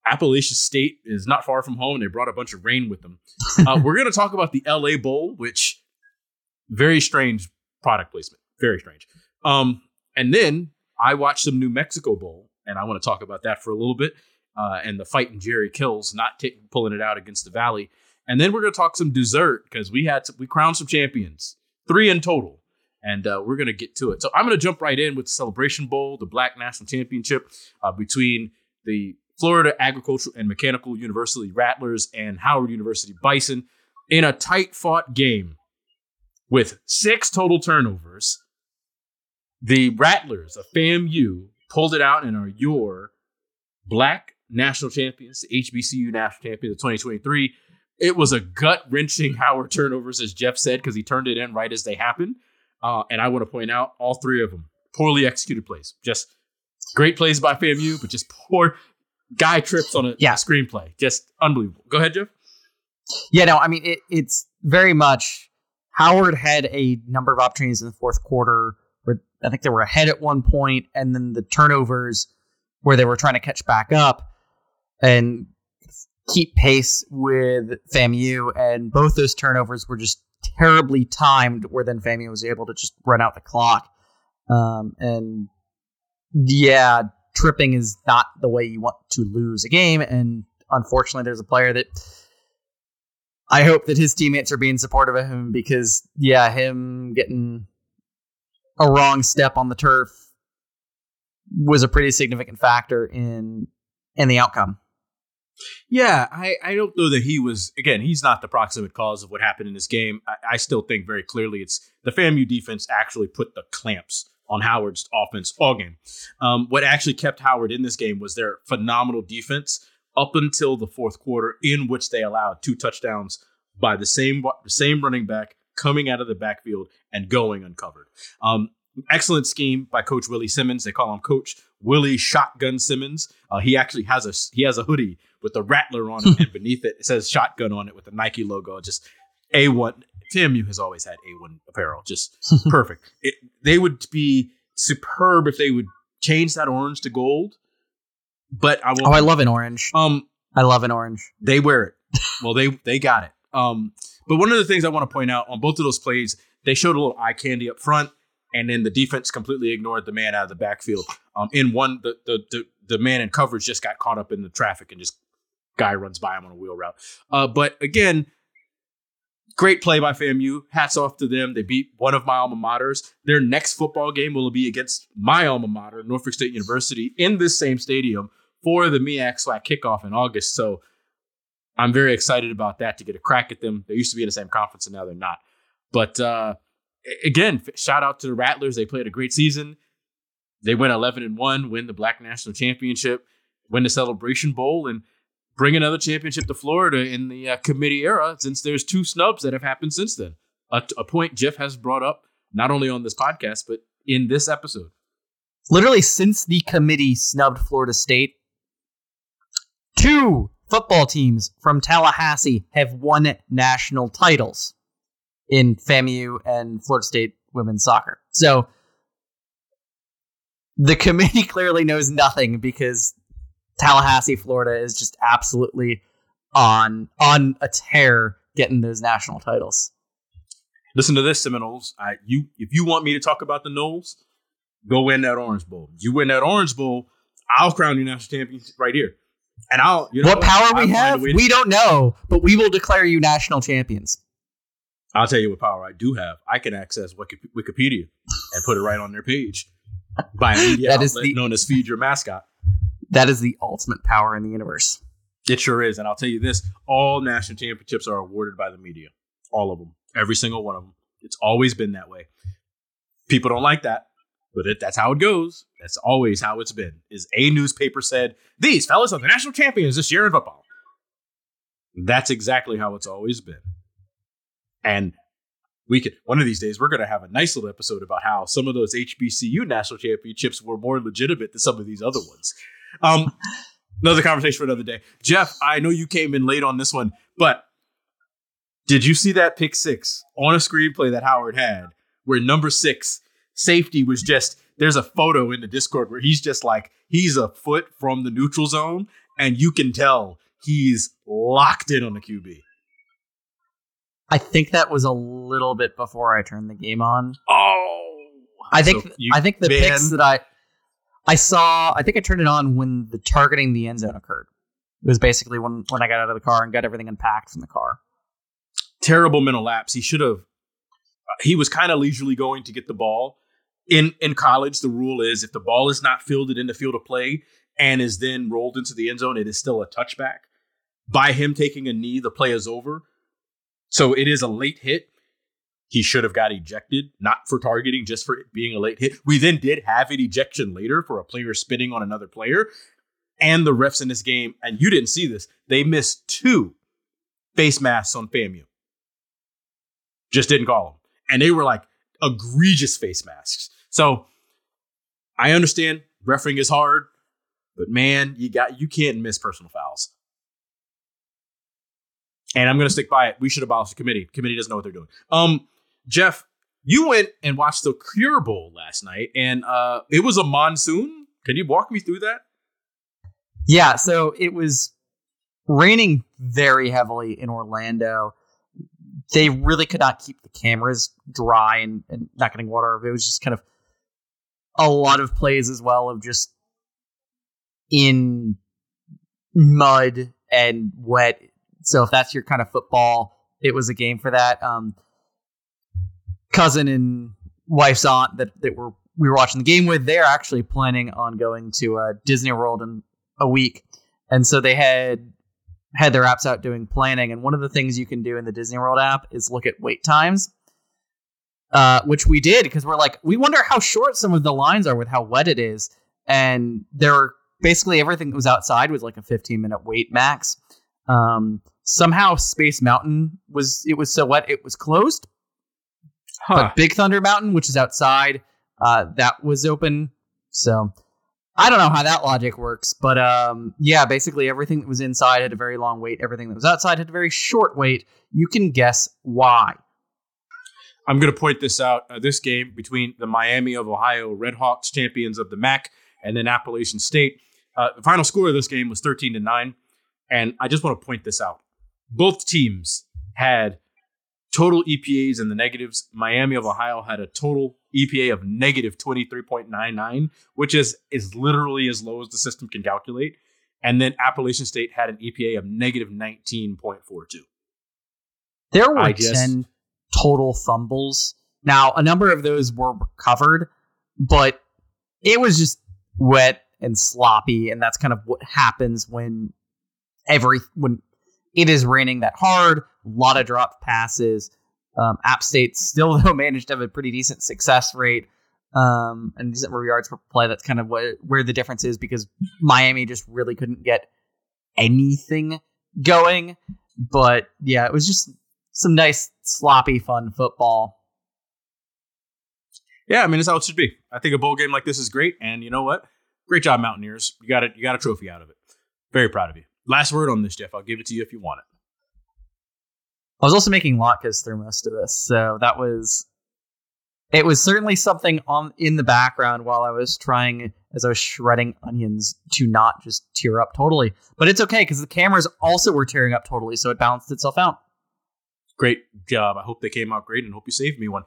Appalachia State is not far from home. and They brought a bunch of rain with them. Uh, we're gonna talk about the LA Bowl, which very strange product placement, very strange. Um, and then I watched some New Mexico Bowl, and I want to talk about that for a little bit. Uh, and the fight in Jerry Kill's, not ta- pulling it out against the Valley. And then we're going to talk some dessert because we had some, we crowned some champions, three in total, and uh, we're going to get to it. So I'm going to jump right in with the Celebration Bowl, the Black National Championship uh, between the Florida Agricultural and Mechanical University Rattlers and Howard University Bison in a tight fought game with six total turnovers. The Rattlers of FAMU pulled it out and are your black national champions, the HBCU national champions of 2023. It was a gut wrenching Howard turnovers, as Geoff said, because he turned it in right as they happened. Uh, and I want to point out all three of them poorly executed plays. Just great plays by FAMU, but just poor guy trips on a, Yeah. screenplay. Just unbelievable. Go ahead, Geoff. Yeah, no, I mean it, it's very much Howard had a number of opportunities in the fourth quarter I think they were ahead at one point, and then the turnovers where they were trying to catch back up and keep pace with FAMU, and both those turnovers were just terribly timed, where then FAMU was able to just run out the clock. Um, and yeah, tripping is not the way you want to lose a game, and unfortunately, there's a player that I hope that his teammates are being supportive of him because, yeah, him getting a wrong step on the turf was a pretty significant factor in and the outcome. Yeah, I, I don't know that he was. Again, he's not the proximate cause of what happened in this game. I, I still think very clearly it's the FAMU defense actually put the clamps on Howard's offense all game. Um, what actually kept Howard in this game was their phenomenal defense up until the fourth quarter, in which they allowed two touchdowns by the same the same running back coming out of the backfield and going uncovered. Um, excellent scheme by Coach Willie Simmons. They call him Coach Willie Shotgun Simmons. Uh, he actually has a he has a hoodie with the Rattler on it, and beneath it it says Shotgun on it with the Nike logo. Just a one. FAMU has always had a one apparel, just perfect. It, they would be superb if they would change that orange to gold. But I will. Oh, I love an orange. Um, I love an orange. they wear it. Well, they they got it. Um, but one of the things I want to point out on both of those plays, they showed a little eye candy up front, and then the defense completely ignored the man out of the backfield. Um, in one, the the the, the man in coverage just got caught up in the traffic and just guy runs by him on a wheel route. Uh, but again, great play by FAMU. Hats off to them. They beat one of my alma maters. Their next football game will be against my alma mater, Norfolk State University, in this same stadium for the MEAC SWAC kickoff in August. So I'm very excited about that to get a crack at them. They used to be in the same conference and now they're not. But uh, again, shout out to the Rattlers. They played a great season. They went 11 and 1, win the Black National Championship, win the Celebration Bowl, and bring another championship to Florida in the uh, committee era since there's two snubs that have happened since then. A, a point Geoff has brought up not only on this podcast, but in this episode. Literally, since the committee snubbed Florida State, two football teams from Tallahassee have won national titles in FAMU and Florida State women's soccer. So the committee clearly knows nothing because Tallahassee, Florida is just absolutely on on a tear getting those national titles. Listen to this, Seminoles. I, you, if you want me to talk about the Noles, go win that Orange Bowl. You win that Orange Bowl, I'll crown you national champion right here. And I'll, you know, what power I'll we have, we don't know, but we will declare you national champions. I'll tell you what power I do have. I can access Wikipedia and put it right on their page by a media That is outlet the- known as Feed Your Mascot. That is the ultimate power in the universe. It sure is. And I'll tell you this all national championships are awarded by the media. All of them. Every single one of them. It's always been that way. People don't like that, but it, that's how it goes. That's always how it's been. Is a newspaper said, these fellas are the national champions this year in football. That's exactly how it's always been. And we could one of these days we're going to have a nice little episode about how some of those HBCU national championships were more legitimate than some of these other ones. Um, another conversation for another day. Geoff, I know you came in late on this one, but did you see that pick six on a screenplay that Howard had where number six safety was just there's a photo in the Discord where he's just like he's a foot from the neutral zone and you can tell he's locked in on the QB. I think that was a little bit before I turned the game on. Oh, I think So I think the man. picks that I I saw I think I turned it on when the targeting the end zone occurred. It was basically when when I got out of the car and got everything unpacked from the car. terrible mental lapse. He should have. Uh, he was kind of leisurely going to get the ball. In in college, the rule is if the ball is not fielded in the field of play and is then rolled into the end zone, it is still a touchback. By him taking a knee, the play is over. So it is a late hit. He should have got ejected, not for targeting, just for it being a late hit. We then did have an ejection later for a player spitting on another player. And the refs in this game, and you didn't see this, they missed two face masks on FAMU just didn't call them. And they were like egregious face masks. So I understand refereeing is hard, but man, you got you can't miss personal fouls. And I'm gonna stick by it. We should abolish the committee. committee doesn't know what they're doing. Um, Geoff, you went and watched the Cure Bowl last night, and uh it was a monsoon. Can you walk me through that? Yeah, so it was raining very heavily in Orlando. They really could not keep the cameras dry and, and not getting water. It was just kind of a lot of plays as well of just in mud and wet. So if that's your kind of football, it was a game for that. Um, cousin and wife's aunt that, that were we were watching the game with, they're actually planning on going to uh, Disney World in a week. and so they had had their apps out doing planning. And one of the things you can do in the Disney World app is look at wait times, uh, which we did because we're like, we wonder how short some of the lines are with how wet it is. And there were basically everything that was outside was like a 15 minute wait max. Um, somehow Space Mountain was it was so wet it was closed, Huh. but Big Thunder Mountain, which is outside, uh, that was open. So I don't know how that logic works, but um, yeah, basically everything that was inside had a very long wait. Everything that was outside had a very short wait. You can guess why. I'm going to point this out. Uh, this game between the Miami of Ohio Redhawks, champions of the MAC, and then Appalachian State. Uh, the final score of this game was 13 to 9. And I just want to point this out. Both teams had total EPAs in the negatives. Miami of Ohio had a total EPA of negative 23.99, which is, is literally as low as the system can calculate. And then Appalachian State had an EPA of negative 19.42. There were I just- 10 total fumbles. Now, a number of those were recovered, but it was just wet and sloppy, and that's kind of what happens when every when it is raining that hard. A lot of drop passes. Um, App State still though managed to have a pretty decent success rate um, and decent yards per play. That's kind of what, where the difference is because Miami just really couldn't get anything going. But yeah, it was just some nice sloppy fun football. Yeah, I mean, it's how it should be. I think a bowl game like this is great, and you know what? Great job, Mountaineers. You got it. You got a trophy out of it. Very proud of you. Last word on this, Geoff. I'll give it to you if you want it. I was also making latkes through most of this, so that was it was certainly something on in the background while I was trying as I was shredding onions to not just tear up totally. But it's okay because the cameras also were tearing up totally, so it balanced itself out. Great job. I hope they came out great, and hope you saved me one.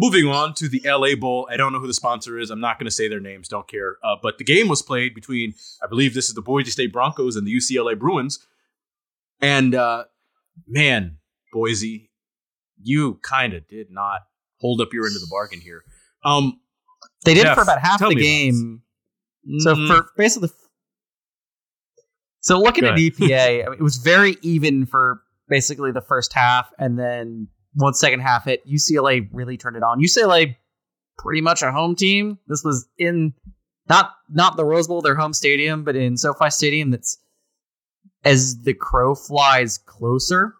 Moving on to the LA Bowl. I don't know who the sponsor is. I'm not going to say their names. Don't care. Uh, but the game was played between, I believe this is the Boise State Broncos and the UCLA Bruins. And uh, man, Boise, you kind of did not hold up your end of the bargain here. Um, They did Geoff, for about half the game. So mm, for basically, so looking at. EPA, I mean, it was very even for basically the first half, and then once second half hit, UCLA really turned it on. UCLA, pretty much a home team. This was in not not the Rose Bowl, their home stadium, but in SoFi Stadium. That's as the crow flies closer.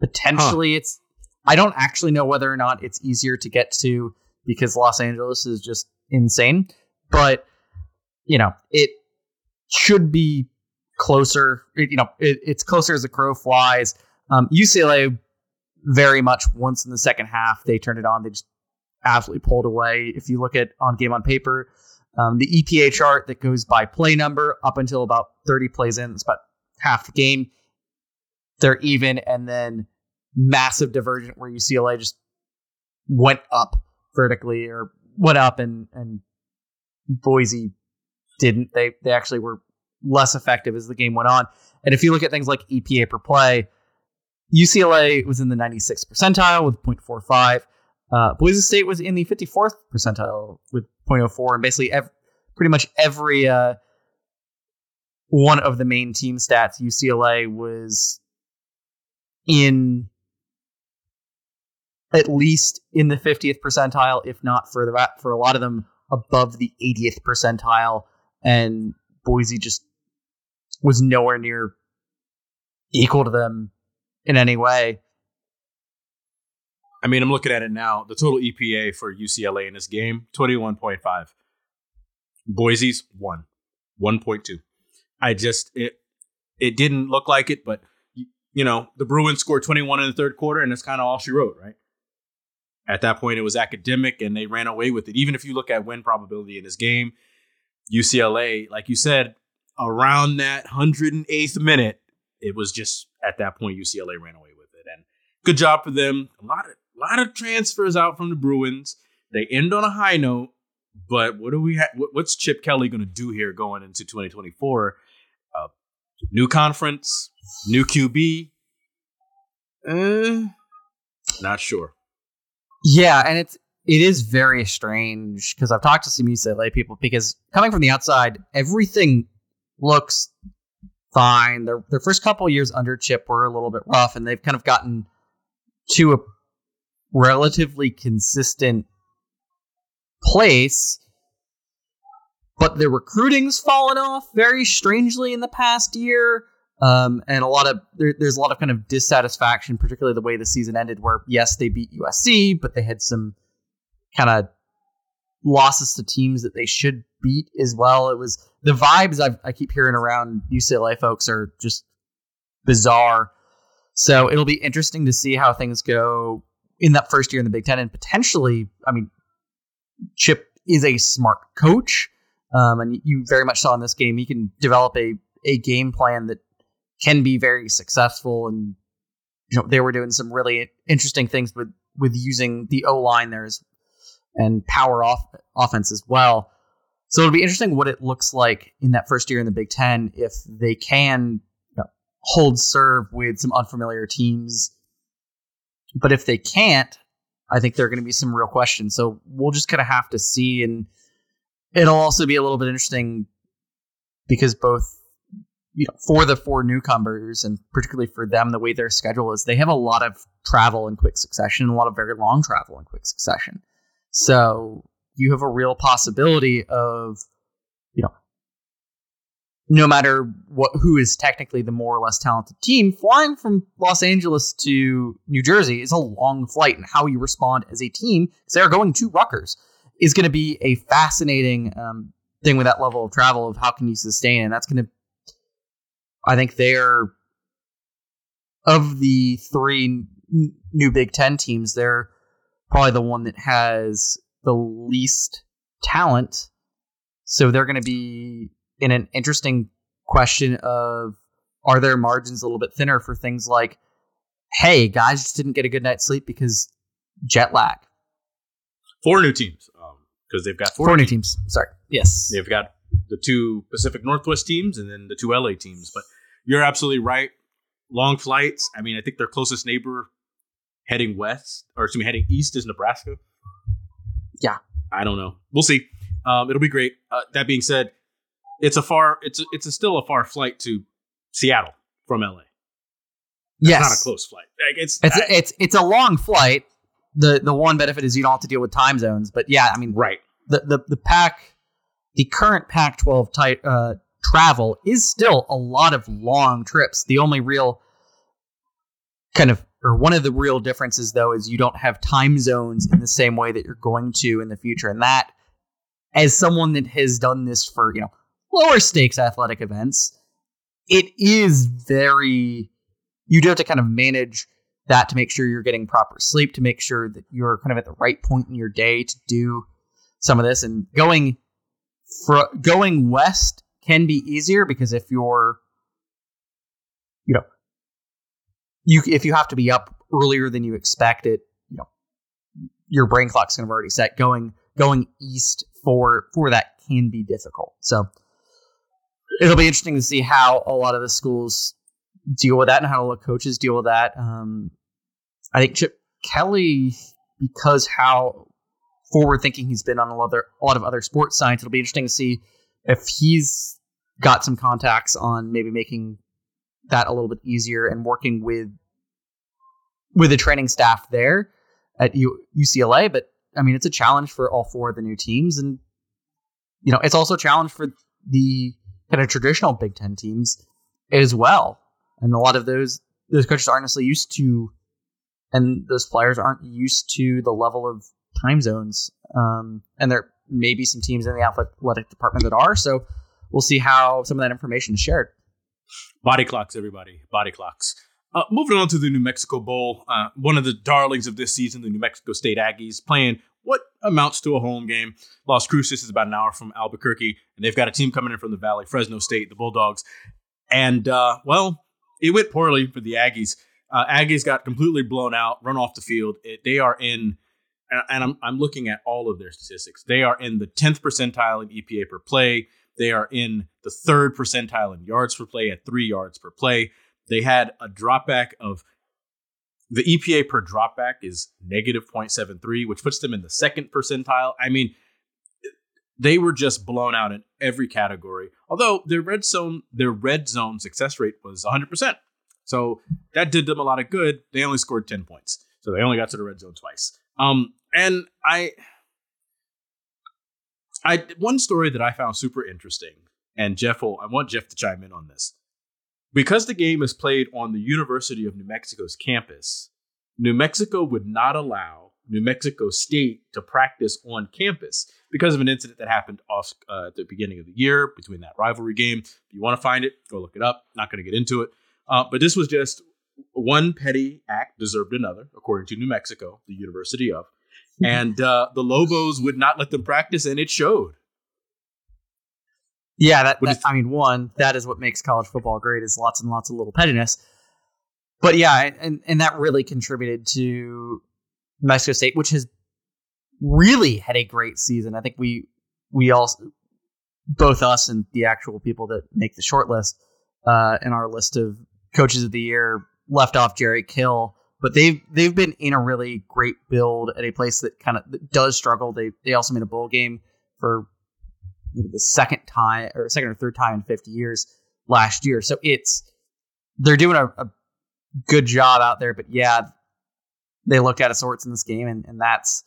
Potentially, it's. I don't actually know whether or not it's easier to get to because Los Angeles is just insane, but you know it should be closer. You know, it, it's closer as the crow flies. Um, UCLA very much once in the second half they turned it on. They just absolutely pulled away. If you look at on game on paper, um, the EPA chart that goes by play number up until about 30 plays in, it's about half the game. They're even, and then massive divergent where UCLA just went up vertically or went up and and Boise didn't. They they actually were less effective as the game went on. And if you look at things like EPA per play, UCLA was in the 96th percentile with 0.45. Uh, Boise State was in the 54th percentile with 0.04, and basically ev- pretty much every uh, one of the main team stats, UCLA was in at least in the 50th percentile, if not for the for a lot of them above the 80th percentile, and Boise just was nowhere near equal to them in any way. I mean, I'm looking at it now. The total EPA for UCLA in this game, 21.5. Boise's 1, 1.2. I just, it, it didn't look like it, but, you know, the Bruins scored 21 in the third quarter, and that's kind of all she wrote, right? At that point, it was academic, and they ran away with it. Even if you look at win probability in this game, UCLA, like you said, around that 108th minute, it was just at that point UCLA ran away with it. And good job for them. A lot of lot of transfers out from the Bruins. They end on a high note, but what do we ha- what's Chip Kelly going to do here going into 2024? Uh, new conference, new QB. Uh, not sure. Yeah, and it's it is very strange because I've talked to some UCLA people because coming from the outside, everything looks fine. Their their first couple years under Chip were a little bit rough, and they've kind of gotten to a relatively consistent place. But their recruiting's fallen off very strangely in the past year. Um, and a lot of there, there's a lot of kind of dissatisfaction, particularly the way the season ended, where yes, they beat USC, but they had some kind of losses to teams that they should beat as well. It was the vibes I've, i keep hearing around UCLA folks are just bizarre. So it'll be interesting to see how things go in that first year in the Big Ten, and potentially, I mean, Chip is a smart coach, um, and you very much saw in this game he can develop a a game plan that can be very successful. And you know they were doing some really interesting things with with using the O line there and power off offense as well. So it'll be interesting what it looks like in that first year in the Big Ten if they can you know, hold serve with some unfamiliar teams. But if they can't, I think there are going to be some real questions. So we'll just kind of have to see. And it'll also be a little bit interesting because both you know, for the four newcomers and particularly for them, the way their schedule is, they have a lot of travel in quick succession, a lot of very long travel in quick succession. So you have a real possibility of, you know, no matter what who is technically the more or less talented team, flying from Los Angeles to New Jersey is a long flight, and how you respond as a team, because they are going to Rutgers, is going to be a fascinating um, thing with that level of travel of how can you sustain, and that's going to, I think they're of the three new Big Ten teams, they're probably the one that has the least talent. So they're going to be in an interesting question of are their margins a little bit thinner for things like, hey, guys just didn't get a good night's sleep because jet lag. Four new teams because um, they've got four, four new teams. teams. Sorry. Yes. They've got the two Pacific Northwest teams and then the two LA teams. But you're absolutely right. Long flights. I mean, I think their closest neighbor heading west, or excuse me, heading east is Nebraska. Yeah, I don't know. We'll see. Um, it'll be great. Uh, that being said, it's a far it's a, it's a still a far flight to Seattle from LA. It's yes, not a close flight. Like it's it's I, it's it's a long flight. the The one benefit is you don't have to deal with time zones. But yeah, I mean, right. The the the pack, the current Pac twelve type uh, travel is still a lot of long trips. The only real kind of or one of the real differences though is you don't have time zones in the same way that you're going to in the future. And that as someone that has done this for you know lower stakes athletic events it is very you do have to kind of manage that to make sure you're getting proper sleep to make sure that you're kind of at the right point in your day to do some of this. And going for going west can be easier because if you're you know you if you have to be up earlier than you expect it, you know, your brain clock's kind of already set. Going going east for for that can be difficult. So it'll be interesting to see how a lot of the schools deal with that and how the coaches deal with that. Um, I think Chip Kelly, because how forward thinking he's been on a lot, other, a lot of other sports science, it'll be interesting to see if he's got some contacts on maybe making that a little bit easier and working with with the training staff there at U- UCLA. But I mean, it's a challenge for all four of the new teams, and you know, it's also a challenge for the kind of traditional Big Ten teams as well. And a lot of those those coaches aren't necessarily used to, and those players aren't used to the level of time zones. Um, and there may be some teams in the athletic department that are. So we'll see how some of that information is shared. Body clocks, everybody. Body clocks. Uh, moving on to the New Mexico Bowl, uh, one of the darlings of this season, the New Mexico State Aggies, playing what amounts to a home game. Las Cruces is about an hour from Albuquerque, and they've got a team coming in from the Valley, Fresno State, the Bulldogs. And, uh, well, it went poorly for the Aggies. Uh, Aggies got completely blown out, run off the field. It, they are in, and I'm, I'm looking at all of their statistics. They are in the 10th percentile in EPA per play. They are in the third percentile in yards per play at three yards per play. They had a dropback of the EPA per dropback is negative 0.73, which puts them in the second percentile. I mean, they were just blown out in every category. Although their red zone their red zone success rate was 100%. So that did them a lot of good. They only scored 10 points. So they only got to the red zone twice. Um and I I one story that I found super interesting and Geoff will I want Geoff to chime in on this. Because the game is played on the University of New Mexico's campus, New Mexico would not allow New Mexico State to practice on campus because of an incident that happened off uh, at the beginning of the year between that rivalry game. If you want to find it, go look it up. Not going to get into it. Uh, but this was just one petty act deserved another, according to New Mexico, the University of. And uh, the Lobos would not let them practice, and it showed. Yeah, that, that I mean, one that is what makes college football great is lots and lots of little pettiness. But yeah, and and that really contributed to Mexico State, which has really had a great season. I think we we all both us and the actual people that make the short list uh, in our list of coaches of the year left off Jerry Kill, but they've they've been in a really great build at a place that kind of does struggle. They they also made a bowl game for the second time or second or third time in 50 years last year. So it's they're doing a, a good job out there, but yeah, they looked out of sorts in this game, and, and that's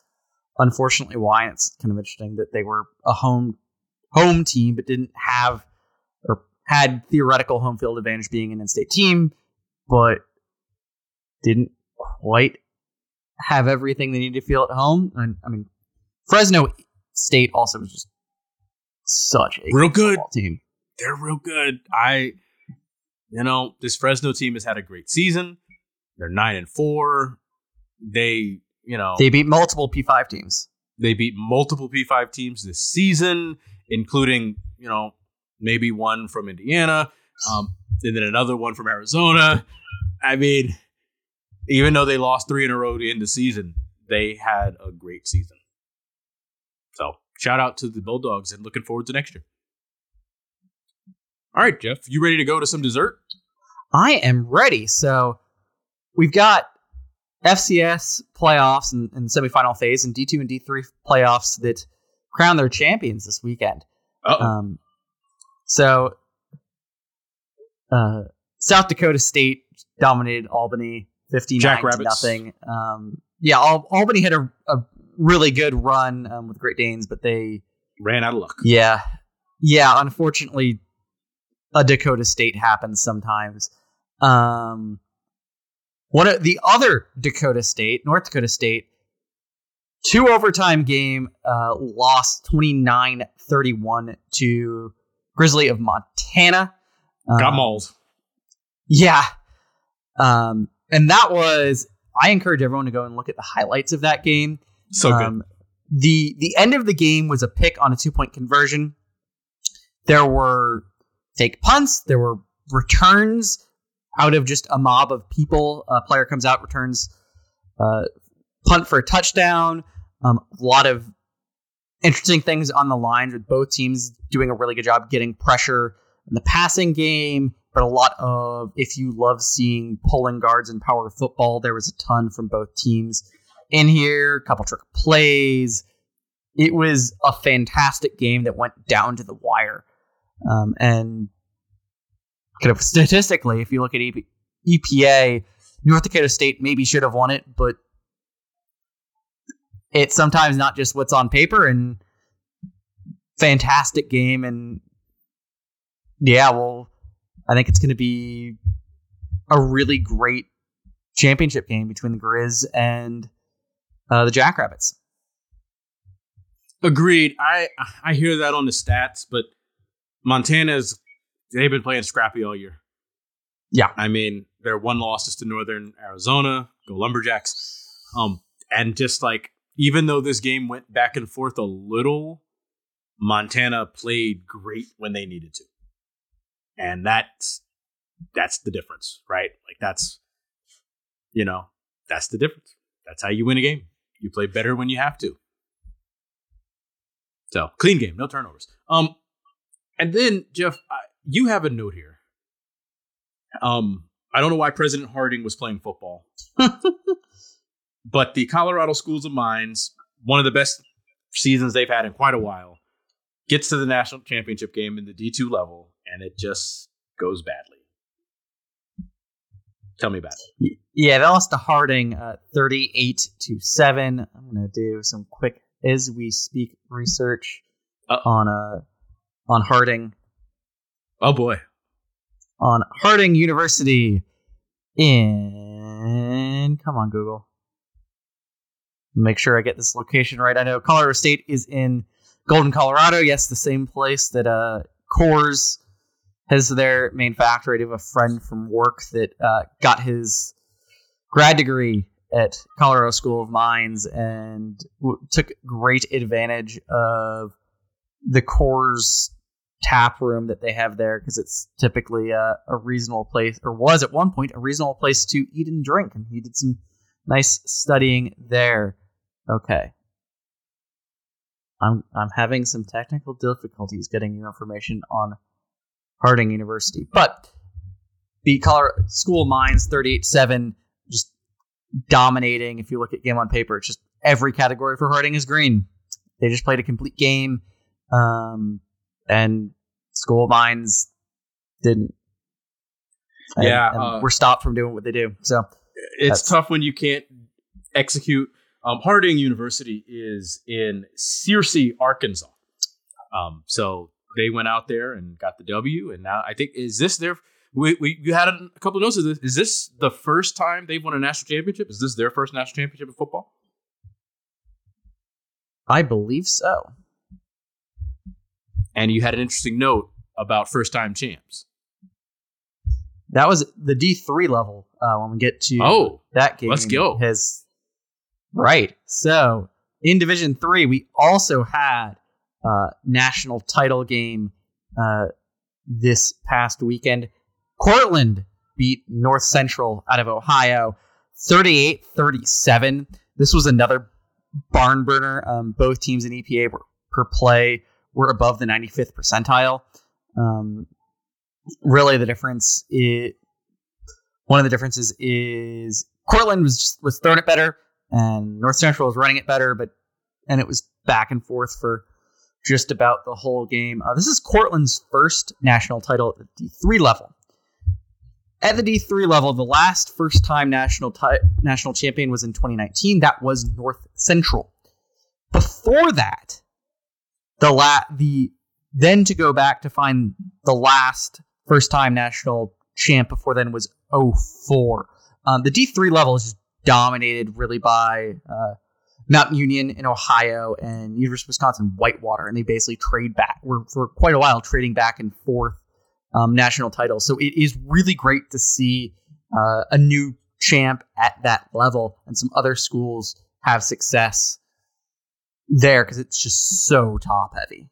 unfortunately why. It's kind of interesting that they were a home home team, but didn't have or had theoretical home field advantage being an in-state team, but didn't quite have everything they need to feel at home. And I mean, Fresno State also was just such a real good team. They're real good. I, you know, this Fresno team has had a great season. They're nine and four. They, you know, they beat multiple P5 teams. They beat multiple P5 teams this season, including, you know, maybe one from Indiana, um, and then another one from Arizona. I mean, even though they lost three in a row to end the season, they had a great season. So shout out to the Bulldogs and looking forward to next year. All right, Geoff, you ready to go to some dessert? I am ready. So we've got FCS playoffs and, and semifinal phase and D2 and D3 playoffs that crown their champions this weekend. Um, so uh, South Dakota State dominated Albany 59 to nothing. Um, yeah, Al- Albany had a, a, really good run um, with Great Danes, but they ran out of luck. Yeah. Yeah, unfortunately, a Dakota State happens sometimes. Um, one of the other Dakota State, North Dakota State, two overtime game, uh, lost 29 31 to Grizzly of Montana. Um, Got mauled. Yeah. Um, and that was, I encourage everyone to go and look at the highlights of that game. So um, good. The, the end of the game was a pick on a two point conversion. There were fake punts, there were returns out of just a mob of people. A player comes out, returns uh, punt for a touchdown. Um, a lot of interesting things on the line with both teams doing a really good job getting pressure in the passing game, but a lot of if you love seeing pulling guards and power football, there was a ton from both teams in here. A couple trick plays. It was a fantastic game that went down to the wire, um, and kind of statistically, if you look at EP, EPA, North Dakota State maybe should have won it, but it's sometimes not just what's on paper. And fantastic game, and yeah, well, I think it's going to be a really great championship game between the Grizz and uh, the Jackrabbits. Agreed. I I hear that on the stats, but Montana's they've been playing scrappy all year. Yeah, I mean their one loss is to Northern Arizona, go Lumberjacks, um, and just like even though this game went back and forth a little, Montana played great when they needed to, and that's that's the difference, right? Like that's you know that's the difference. That's how you win a game. You play better when you have to. So clean game, no turnovers. Um, and then Geoff, I, you have a note here. Um, I don't know why President Harding was playing football, but the Colorado Schools of Mines, one of the best seasons they've had in quite a while, gets to the national championship game in the D2 level, and it just goes badly. Tell me about it. Yeah, they lost to Harding uh, 38 to 7. I'm going to do some quick as we speak research Uh, on uh on Harding oh boy. on Harding University in come on Google. Make sure I get this location right. I know Colorado State is in Golden, Colorado. Yes, the same place that uh Coors has their main factory. I have a friend from work that uh, got his grad degree at Colorado School of Mines and w- took great advantage of the Coors tap room that they have there because it's typically a, a reasonable place, or was at one point a reasonable place to eat and drink. And he did some nice studying there. Okay. I'm I'm having some technical difficulties getting you information on Harding University, but the Colorado School of Mines 38-7 just dominating. If you look at game on paper, it's just every category for Harding is green. They just played a complete game, um, and School of Mines didn't. And- Yeah, and uh, we're stopped from doing what they do. So It's tough when you can't execute. Um, Harding University is in Searcy, Arkansas. Um, so they went out there and got the W, and now I think is this their. We, we you had a couple of notes of this. Is this the first time they've won a national championship? Is this their first national championship in football? I believe so. And you had an interesting note about first time champs. That was the D three level. Uh, when we get to Oh, that game, let's go. Has right. So in Division Three, we also had uh, national title game uh, this past weekend. Cortland beat North Central out of Ohio 38-37. This was another barn burner. Um, both teams in EPA were, per play were above the 95th percentile. Um, really, the difference is one of the differences is Cortland was just, was throwing it better, and North Central was running it better, but and it was back and forth for just about the whole game. Uh, this is Cortland's first national title at the D3 level. At the D3 level, the last first time national ti- national champion was in 2019. That was North Central. Before that, the la- the then to go back to find the last first time national champ before then was 04. Um, the D3 level is dominated really by uh, Mountain Union in Ohio and University of Wisconsin Whitewater, and they basically trade back. We're for quite a while trading back and forth um, national titles. So it is really great to see uh, a new champ at that level and some other schools have success there because it's just so top heavy.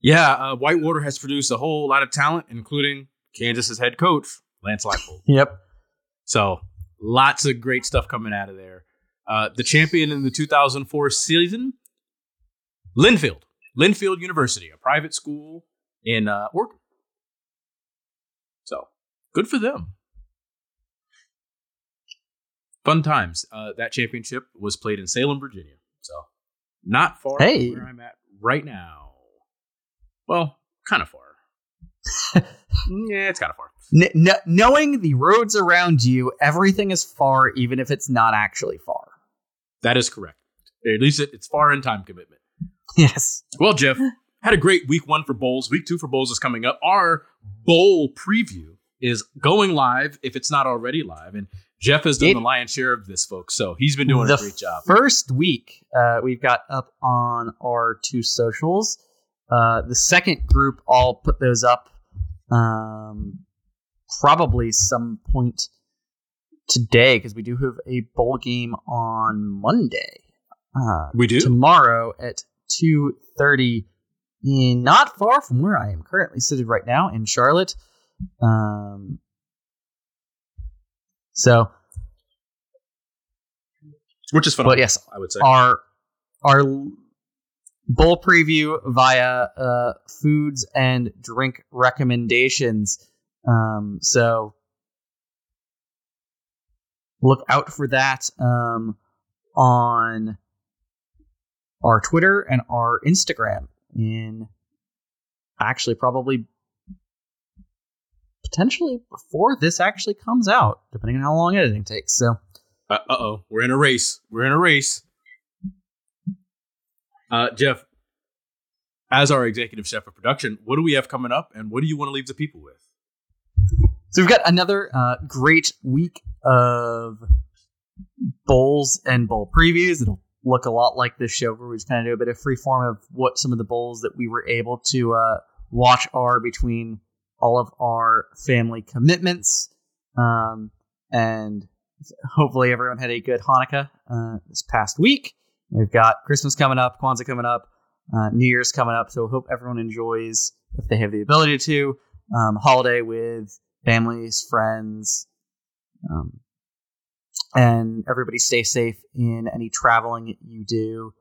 Yeah, uh, Whitewater has produced a whole lot of talent, including Kansas's head coach Lance Leipold. Yep. So lots of great stuff coming out of there. Uh, the champion in the 2004 season, Linfield, Linfield University, a private school in uh, Oregon. So good for them. Fun times. Uh, that championship was played in Salem, Virginia. So not far Hey. from where I'm at right now. Well, kind of far. yeah, it's kind of far. N- kn- knowing the roads around you, everything is far, even if it's not actually far. That is correct. At least it, it's far in time commitment. Yes. Well, Geoff, had a great week one for bowls. Week two for bowls is coming up. Our bowl preview is going live if it's not already live. And Geoff has done It- the lion's share of this, folks. So he's been doing a great job. First week, uh, we've got up on our two socials. Uh, the second group, I'll put those up um, probably some point today because we do have a bowl game on Monday. Uh, We do. tomorrow at two thirty, not far from where I am currently seated right now in Charlotte. Um, so, Which is fun. but yes, I would say. our our bowl preview via uh, foods and drink recommendations. Um, so look out for that um, on our Twitter and our Instagram in actually probably potentially before this actually comes out, depending on how long editing takes. So, uh oh, we're in a race. We're in a race. Uh, Geoff, as our executive chef of production, what do we have coming up, and what do you want to leave the people with? So we've got another uh, great week of bowls and bowl previews. It'll look a lot like this show where we just kind of do a bit of free form of what some of the bowls that we were able to uh, watch are between all of our family commitments. Um, and hopefully everyone had a good Hanukkah uh, this past week. We've got Christmas coming up, Kwanzaa coming up, uh, New Year's coming up. So hope everyone enjoys, if they have the ability to, um, holiday with families, friends, um, and everybody stay safe in any traveling you do.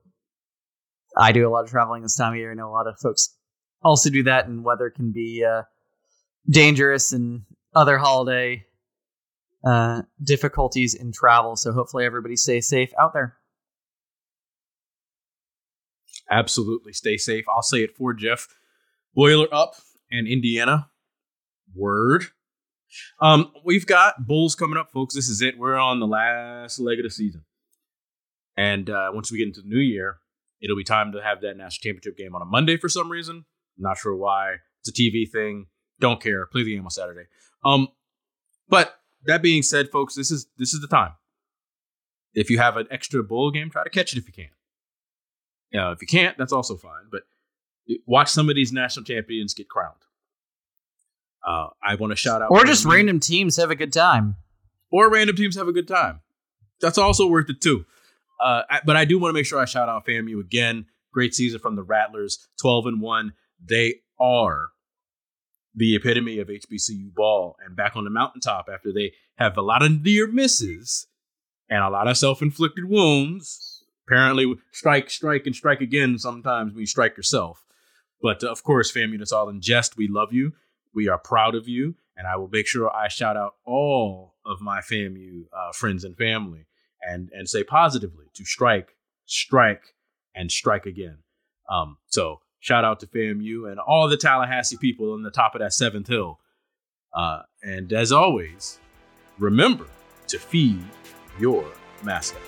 I do a lot of traveling this time of year. I know a lot of folks also do that, and weather can be uh, dangerous and other holiday uh, difficulties in travel. So hopefully everybody stays safe out there. Absolutely, stay safe. I'll say it for Geoff. Boiler up and Indiana. Word. Um, we've got Bulls coming up, folks. This is it. We're on the last leg of the season. And uh, once we get into the new year, it'll be time to have that national championship game on a Monday for some reason. not sure why. It's a TV thing. Don't care. Play the game on Saturday. Um, but that being said, folks, this is this is the time. If you have an extra bowl game, try to catch it if you can. Uh, if you can't, that's also fine. But watch some of these national champions get crowned. Uh, I want to shout out, or just random teams have a good time, or random teams have a good time. That's also worth it too. Uh, I, but I do want to make sure I shout out FAMU again. Great season from the Rattlers, twelve and one. They are the epitome of HBCU ball and back on the mountaintop after they have a lot of near misses and a lot of self-inflicted wounds. Apparently, strike, strike, and strike again. Sometimes you strike yourself. But uh, of course, FAMU, that's all in jest. We love you. We are proud of you, and I will make sure I shout out all of my FAMU uh, friends and family, and and say positively to strike, strike, and strike again. Um, so shout out to FAMU and all the Tallahassee people on the top of that seventh hill. Uh, and as always, remember to feed your mascot.